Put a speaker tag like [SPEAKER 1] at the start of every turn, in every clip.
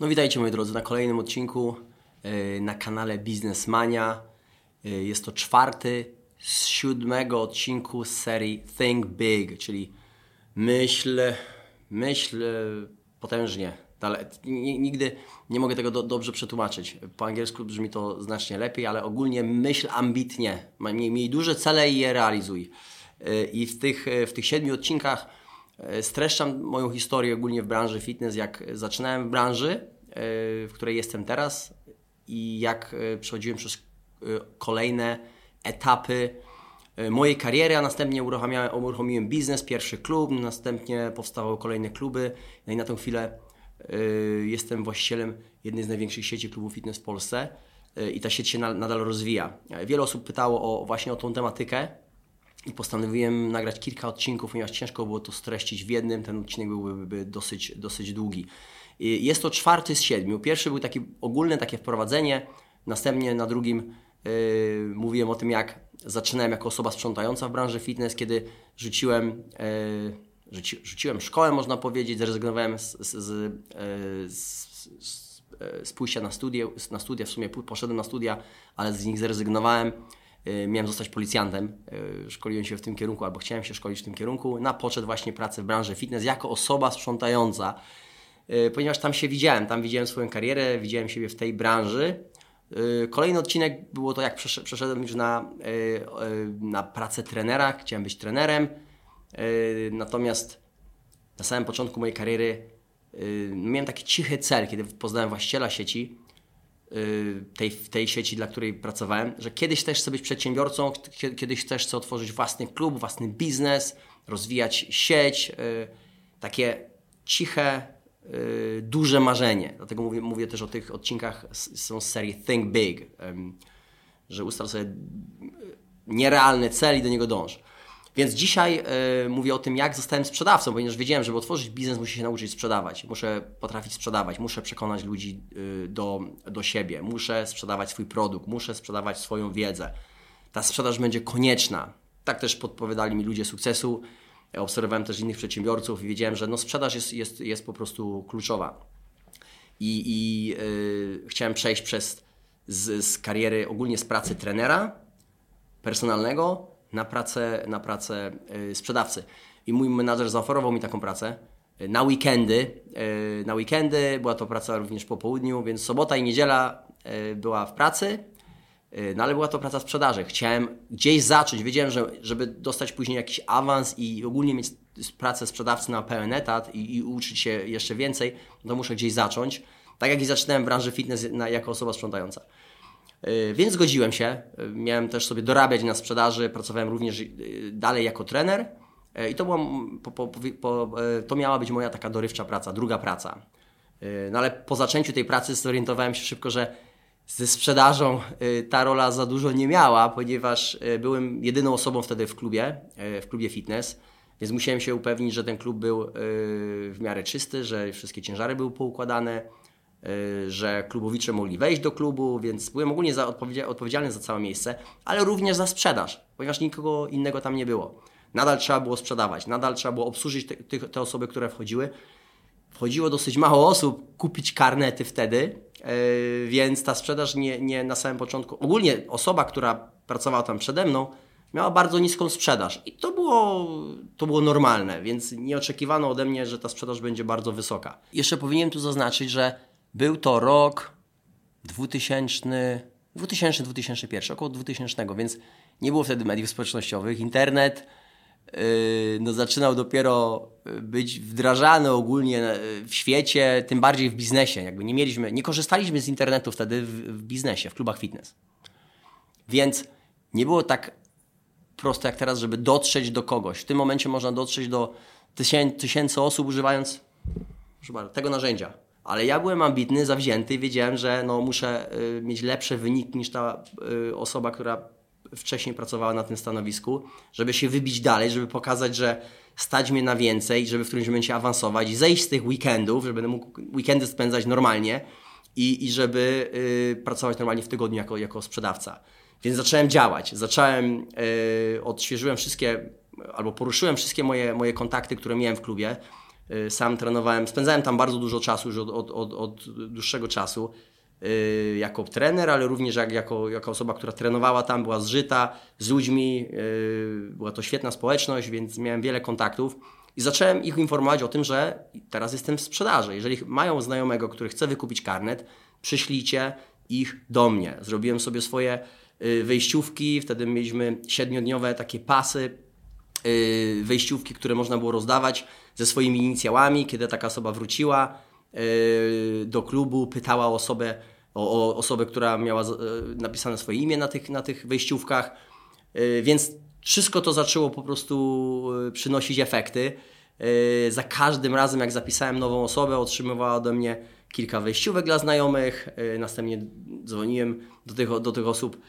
[SPEAKER 1] No witajcie moi drodzy na kolejnym odcinku yy, na kanale Biznesmania. Yy, jest to czwarty z siódmego odcinku z serii Think Big, czyli myśl, myśl yy, potężnie. Nigdy nie mogę tego do, dobrze przetłumaczyć. Po angielsku brzmi to znacznie lepiej, ale ogólnie myśl ambitnie. Miej, miej duże cele i je realizuj. I w tych, w tych siedmiu odcinkach E, streszczam moją historię ogólnie w branży fitness, jak zaczynałem w branży, e, w której jestem teraz i jak e, przechodziłem przez kolejne etapy mojej kariery, a następnie uruchomiłem biznes, pierwszy klub, następnie powstawały kolejne kluby. No i na tę chwilę jestem właścicielem jednej z największych sieci klubów fitness w Polsce i ta sieć się nadal rozwija. Wiele osób pytało o, właśnie o tą tematykę, i postanowiłem nagrać kilka odcinków, ponieważ ciężko było to streścić w jednym. Ten odcinek byłby dosyć, dosyć długi. Jest to czwarty z siedmiu. Pierwszy był taki ogólne takie wprowadzenie, następnie na drugim yy, mówiłem o tym, jak zaczynałem jako osoba sprzątająca w branży fitness, kiedy rzuciłem, yy, rzuci, rzuciłem szkołę, można powiedzieć, zrezygnowałem z, z, z, yy, z z pójścia na na studia, w sumie poszedłem na studia, ale z nich zrezygnowałem. Y, miałem zostać policjantem. Y, szkoliłem się w tym kierunku, albo chciałem się szkolić w tym kierunku. Na poczet właśnie pracy w branży fitness jako osoba sprzątająca, y, ponieważ tam się widziałem, tam widziałem swoją karierę, widziałem siebie w tej branży. Kolejny odcinek było to, jak przeszedłem już na, na pracę trenera, chciałem być trenerem. Natomiast na samym początku mojej kariery miałem taki cichy cel, kiedy poznałem właściciela sieci, tej, tej sieci, dla której pracowałem, że kiedyś też chcę być przedsiębiorcą, kiedyś też chcę otworzyć własny klub, własny biznes, rozwijać sieć, y, takie ciche, y, duże marzenie. Dlatego mówię, mówię też o tych odcinkach są z serii Think Big, że ustal sobie nierealny cel i do niego dąż. Więc dzisiaj y, mówię o tym, jak zostałem sprzedawcą, ponieważ wiedziałem, żeby otworzyć biznes, muszę się nauczyć sprzedawać. Muszę potrafić sprzedawać, muszę przekonać ludzi y, do, do siebie, muszę sprzedawać swój produkt, muszę sprzedawać swoją wiedzę. Ta sprzedaż będzie konieczna. Tak też podpowiadali mi ludzie sukcesu. Ja obserwowałem też innych przedsiębiorców i wiedziałem, że no sprzedaż jest, jest, jest po prostu kluczowa. I, i y, chciałem przejść przez z, z kariery, ogólnie z pracy trenera personalnego na pracę, na pracę y, sprzedawcy. I mój menadżer zaoferował mi taką pracę y, na weekendy. Y, na weekendy była to praca również po południu, więc sobota i niedziela była w pracy, no ale była to praca sprzedaży. Chciałem gdzieś zacząć. Wiedziałem, że żeby dostać później jakiś awans i ogólnie mieć pracę sprzedawcy na pełen etat i, i uczyć się jeszcze więcej, to muszę gdzieś zacząć. Tak jak i zaczynałem w branży fitness na, jako osoba sprzątająca. Y, więc zgodziłem się. Y, miałem też sobie dorabiać na sprzedaży, pracowałem również y, dalej jako trener. I to, była, po, po, po, to miała być moja taka dorywcza praca, druga praca. No ale po zaczęciu tej pracy zorientowałem się szybko, że ze sprzedażą ta rola za dużo nie miała, ponieważ byłem jedyną osobą wtedy w klubie, w klubie fitness, więc musiałem się upewnić, że ten klub był w miarę czysty, że wszystkie ciężary były poukładane, że klubowicze mogli wejść do klubu, więc byłem ogólnie za odpowiedzialny za całe miejsce, ale również za sprzedaż, ponieważ nikogo innego tam nie było. Nadal trzeba było sprzedawać, nadal trzeba było obsłużyć te, te, osoby, które wchodziły. Wchodziło dosyć mało osób, kupić karnety wtedy, yy, więc ta sprzedaż nie, nie na samym początku. Ogólnie osoba, która pracowała tam przede mną, miała bardzo niską sprzedaż i to było, to było normalne, więc nie oczekiwano ode mnie, że ta sprzedaż będzie bardzo wysoka. Jeszcze powinienem tu zaznaczyć, że był to rok 2000, 2000-2001, około 2000, więc nie było wtedy mediów społecznościowych. Internet yy, no, zaczynał dopiero yy, być wdrażany ogólnie w świecie, tym bardziej w biznesie. Jakby nie mieliśmy, nie korzystaliśmy z internetu wtedy w, w biznesie, w klubach fitness. Więc nie było tak prosto jak teraz, żeby dotrzeć do kogoś. W tym momencie można dotrzeć do tysięcy osób używając tego narzędzia ale ja byłem ambitny, zawzięty i wiedziałem, że no, muszę y, mieć lepsze wyniki niż ta y, osoba, która wcześniej pracowała na tym stanowisku, żeby się wybić dalej, żeby pokazać, że stać mnie na więcej, żeby w którymś momencie awansować zejść z tych weekendów, żeby mógł weekendy spędzać normalnie i, i żeby y, pracować normalnie w tygodniu jako, jako sprzedawca. Więc zacząłem działać. Zacząłem, y, odświeżyłem wszystkie, albo poruszyłem wszystkie moje, moje kontakty, które miałem w klubie sam trenowałem, spędzałem tam bardzo dużo czasu już od, od, od, od dłuższego czasu y, jako trener, ale również jak, jako, jako osoba, która trenowała tam, była zżyta z ludźmi, y, była to świetna społeczność, więc miałem wiele kontaktów. I zacząłem ich informować o tym, że teraz jestem w sprzedaży. Jeżeli mają znajomego, który chce wykupić karnet, przyślijcie ich do mnie. Zrobiłem sobie swoje y, wejściówki, wtedy mieliśmy siedmiodniowe takie pasy, y, wejściówki, które można było rozdawać ze swoimi inicjałami. Kiedy taka osoba wróciła y, do klubu, pytała osobę, o, o osobę, która miała napisane swoje imię na tych, na tych wejściówkach. Więc wszystko to zaczęło po prostu przynosić efekty. Za każdym razem, jak zapisałem nową osobę, otrzymywała ode mnie kilka wejściówek dla znajomych. Y, następnie dzwoniłem do tych, do tych osób y,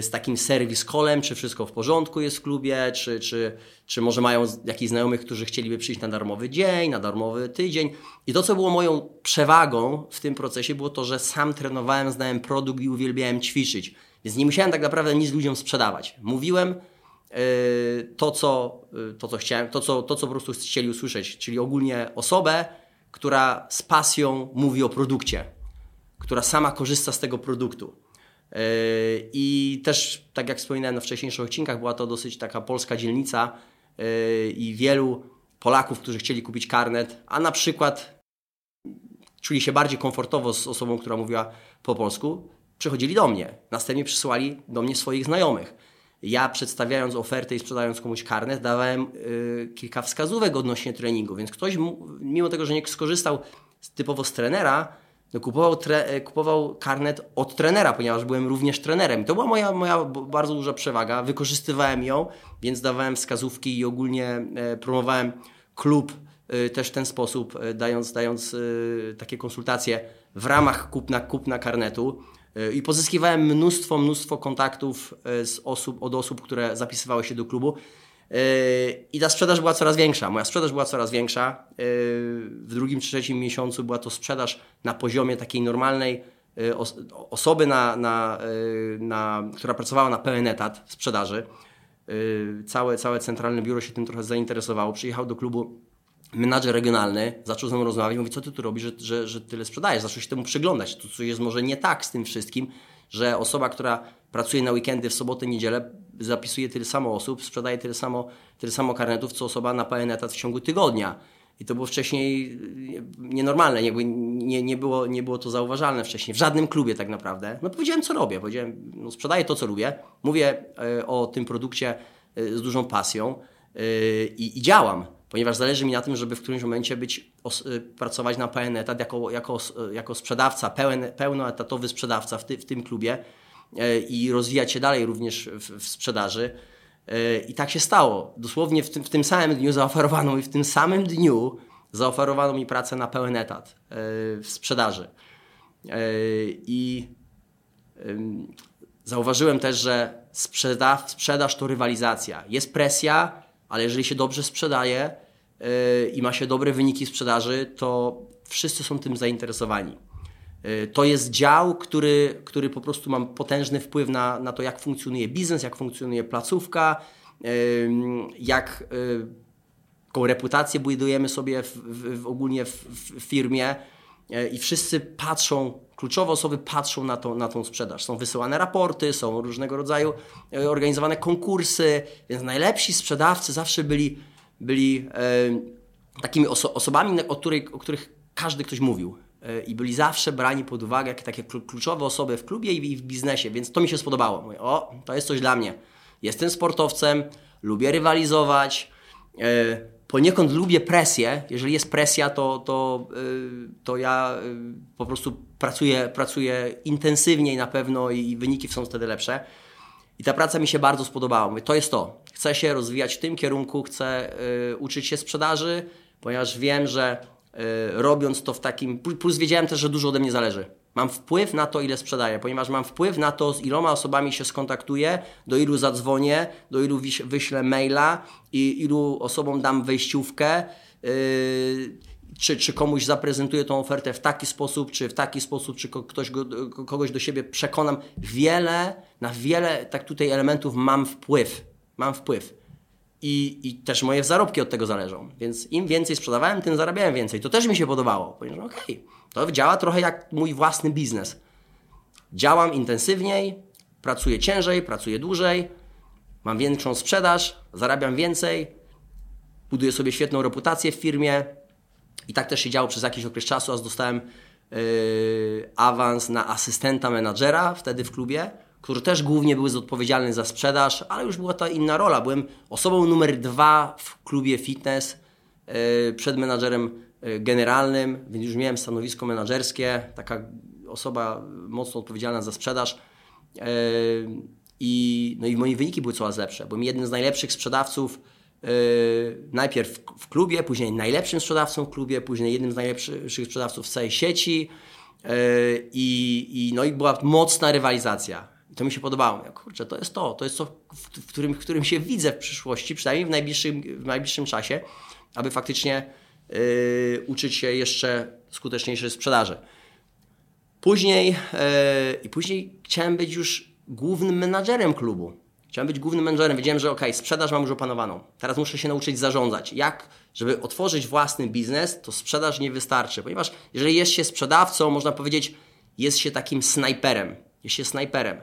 [SPEAKER 1] z takim serwis kolem, czy wszystko w porządku jest w klubie, czy, czy, czy może mają jakichś znajomych, którzy chcieliby przyjść na darmowy dzień, na darmowy tydzień. I to, co było moją przewagą w tym procesie, było to, że sam trenowałem, znałem produkt i uwielbiałem ćwiczyć. Więc nie musiałem tak naprawdę nic ludziom sprzedawać. Mówiłem y, to, co, to, co chciałem, to co, to, co po prostu chcieli usłyszeć, czyli ogólnie osobę, która z pasją mówi o produkcie, która sama korzysta z tego produktu. Yy, I też, tak jak wspominałem na wcześniejszych odcinkach, była to dosyć taka polska dzielnica yy, i wielu Polaków, którzy chcieli kupić karnet, a na przykład czuli się bardziej komfortowo z osobą, która mówiła po polsku, przychodzili do mnie. Następnie przysłali do mnie swoich znajomych ja przedstawiając ofertę i sprzedając komuś karnet, dawałem y, kilka wskazówek odnośnie treningu, więc ktoś, mimo tego, że nie skorzystał typowo z trenera, no kupował, tre, e, kupował karnet od trenera, ponieważ byłem również trenerem. To była moja, moja bardzo duża przewaga. Wykorzystywałem ją, więc dawałem wskazówki i ogólnie e, promowałem klub e, też w ten sposób, dając, dając takie konsultacje w ramach kupna, kupna karnetu. I pozyskiwałem mnóstwo, mnóstwo kontaktów z osób, od osób, które zapisywały się do klubu. E, I ta sprzedaż była coraz większa. Moja sprzedaż była coraz większa. W drugim, trzecim miesiącu była to sprzedaż na poziomie takiej normalnej osoby, na, na, na, która pracowała na pełen etat w sprzedaży. Całe, całe centralne biuro się tym trochę zainteresowało. Przyjechał do klubu menadżer regionalny zaczął ze mną rozmawiać mówi, co ty tu robisz, że, że, że tyle sprzedajesz? Zaczął się temu przyglądać. To coś jest może nie tak z tym wszystkim, że osoba, która pracuje na weekendy, w sobotę, niedzielę, zapisuje tyle samo osób, sprzedaje tyle samo, tyle samo karnetów, co osoba na pełen etat w ciągu tygodnia. I to było wcześniej nienormalne, jakby nie, nie, było, nie było to zauważalne wcześniej, w żadnym klubie tak naprawdę. No powiedziałem, co robię. Powiedziałem, no sprzedaję to, co lubię, mówię y, o tym produkcie y, z dużą pasją y, i działam ponieważ zależy mi na tym, żeby w którymś momencie być, pracować na pełen etat jako, jako, jako sprzedawca, pełen, pełnoetatowy sprzedawca w, ty, w tym klubie i rozwijać się dalej również w, w sprzedaży. I tak się stało. Dosłownie w tym, w tym samym dniu zaoferowano mi, w tym samym dniu zaoferowano mi pracę na pełen etat w sprzedaży. I zauważyłem też, że sprzedaż, sprzedaż to rywalizacja. Jest presja, ale jeżeli się dobrze sprzedaje i ma się dobre wyniki sprzedaży, to wszyscy są tym zainteresowani. Yy, to jest dział, który, który po prostu ma potężny wpływ na, na to, jak funkcjonuje biznes, jak funkcjonuje placówka, jak jaką reputację budujemy sobie w, w, w ogólnie w, w firmie i wszyscy patrzą, kluczowe osoby patrzą na, to, na tą sprzedaż. Są wysyłane raporty, są różnego rodzaju organizowane konkursy, więc najlepsi sprzedawcy zawsze byli, byli takimi oso osobami, o, której, o których każdy ktoś mówił. E, I byli zawsze brani pod uwagę jak takie kluczowe osoby w klubie i w biznesie, więc to mi się spodobało. Mówię, o, to jest coś dla mnie. Jestem sportowcem, lubię rywalizować, e, poniekąd lubię presję. Jeżeli jest presja, to, to, y, to ja po prostu pracuję, pracuję intensywniej na pewno i wyniki są wtedy lepsze. I ta praca mi się bardzo spodobała. Mówię, to jest to. Chcę się rozwijać w tym kierunku, chcę uczyć się sprzedaży, ponieważ wiem, że robiąc to w takim. Plus wiedziałem też, że dużo ode mnie zależy. Mam wpływ na to, ile sprzedaję, ponieważ mam wpływ na to, z iloma osobami się skontaktuję, do ilu zadzwonię, do ilu wyślę maila i ilu osobom dam wejściówkę. Yy, czy, czy komuś zaprezentuję tą ofertę w taki sposób, czy w taki sposób, czy ktoś go, kogoś do siebie przekonam. Wiele, na wiele tak tutaj elementów mam wpływ. Mam wpływ. I, I też moje zarobki od tego zależą. Więc im więcej sprzedawałem, tym zarabiałem więcej. To też mi się podobało. Powiedziałem, okej, okay, to działa trochę jak mój własny biznes. Działam intensywniej, pracuję ciężej, pracuję dłużej, mam większą sprzedaż, zarabiam więcej, buduję sobie świetną reputację w firmie. I tak też się działo przez jakiś okres czasu, aż dostałem yy, awans na asystenta menadżera wtedy w klubie który też głównie był odpowiedzialny za sprzedaż, ale już była to inna rola. Byłem osobą numer dwa w klubie fitness e, przed menadżerem e, generalnym, więc już miałem stanowisko menadżerskie, taka osoba mocno odpowiedzialna za sprzedaż. E, I, no i moje wyniki były coraz lepsze. Byłem jednym z najlepszych sprzedawców najpierw w klubie, później najlepszym sprzedawcą w klubie, później jednym z najlepszych sprzedawców w całej sieci. I, i, no i była mocna rywalizacja. I to mi się podobało. Ja, kurczę, to jest to, to jest to, w, którym, w którym się widzę w przyszłości, przynajmniej w najbliższym, w najbliższym czasie, aby faktycznie yy, uczyć się jeszcze skuteczniejszej sprzedaży. Później, yy, i później chciałem być już głównym menadżerem klubu. Chciałem być głównym menadżerem. Wiedziałem, że ok, sprzedaż mam już opanowaną. Teraz muszę się nauczyć zarządzać. Jak, żeby otworzyć własny biznes, to sprzedaż nie wystarczy, ponieważ jeżeli jest się sprzedawcą, można powiedzieć, jest się takim snajperem. Jest się snajperem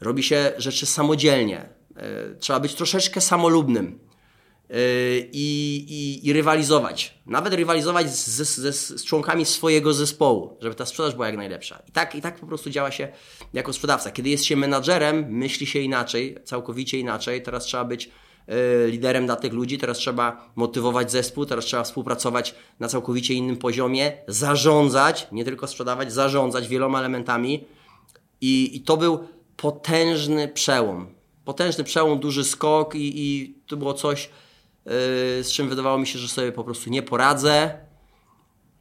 [SPEAKER 1] robi się rzeczy samodzielnie. E, trzeba być troszeczkę samolubnym e, i, i, i rywalizować. Nawet rywalizować z, z, z, członkami swojego zespołu, żeby ta sprzedaż była jak najlepsza. I tak, I tak po prostu działa się jako sprzedawca. Kiedy jest się menadżerem, myśli się inaczej, całkowicie inaczej. Teraz trzeba być e, liderem dla tych ludzi, teraz trzeba motywować zespół, teraz trzeba współpracować na całkowicie innym poziomie, zarządzać, nie tylko sprzedawać, zarządzać wieloma elementami. I, i to był potężny przełom. Potężny przełom, duży skok i, i to było coś, yy, z czym wydawało mi się, że sobie po prostu nie poradzę.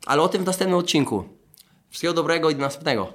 [SPEAKER 1] Ale o tym w następnym odcinku. Wszystkiego dobrego i do następnego.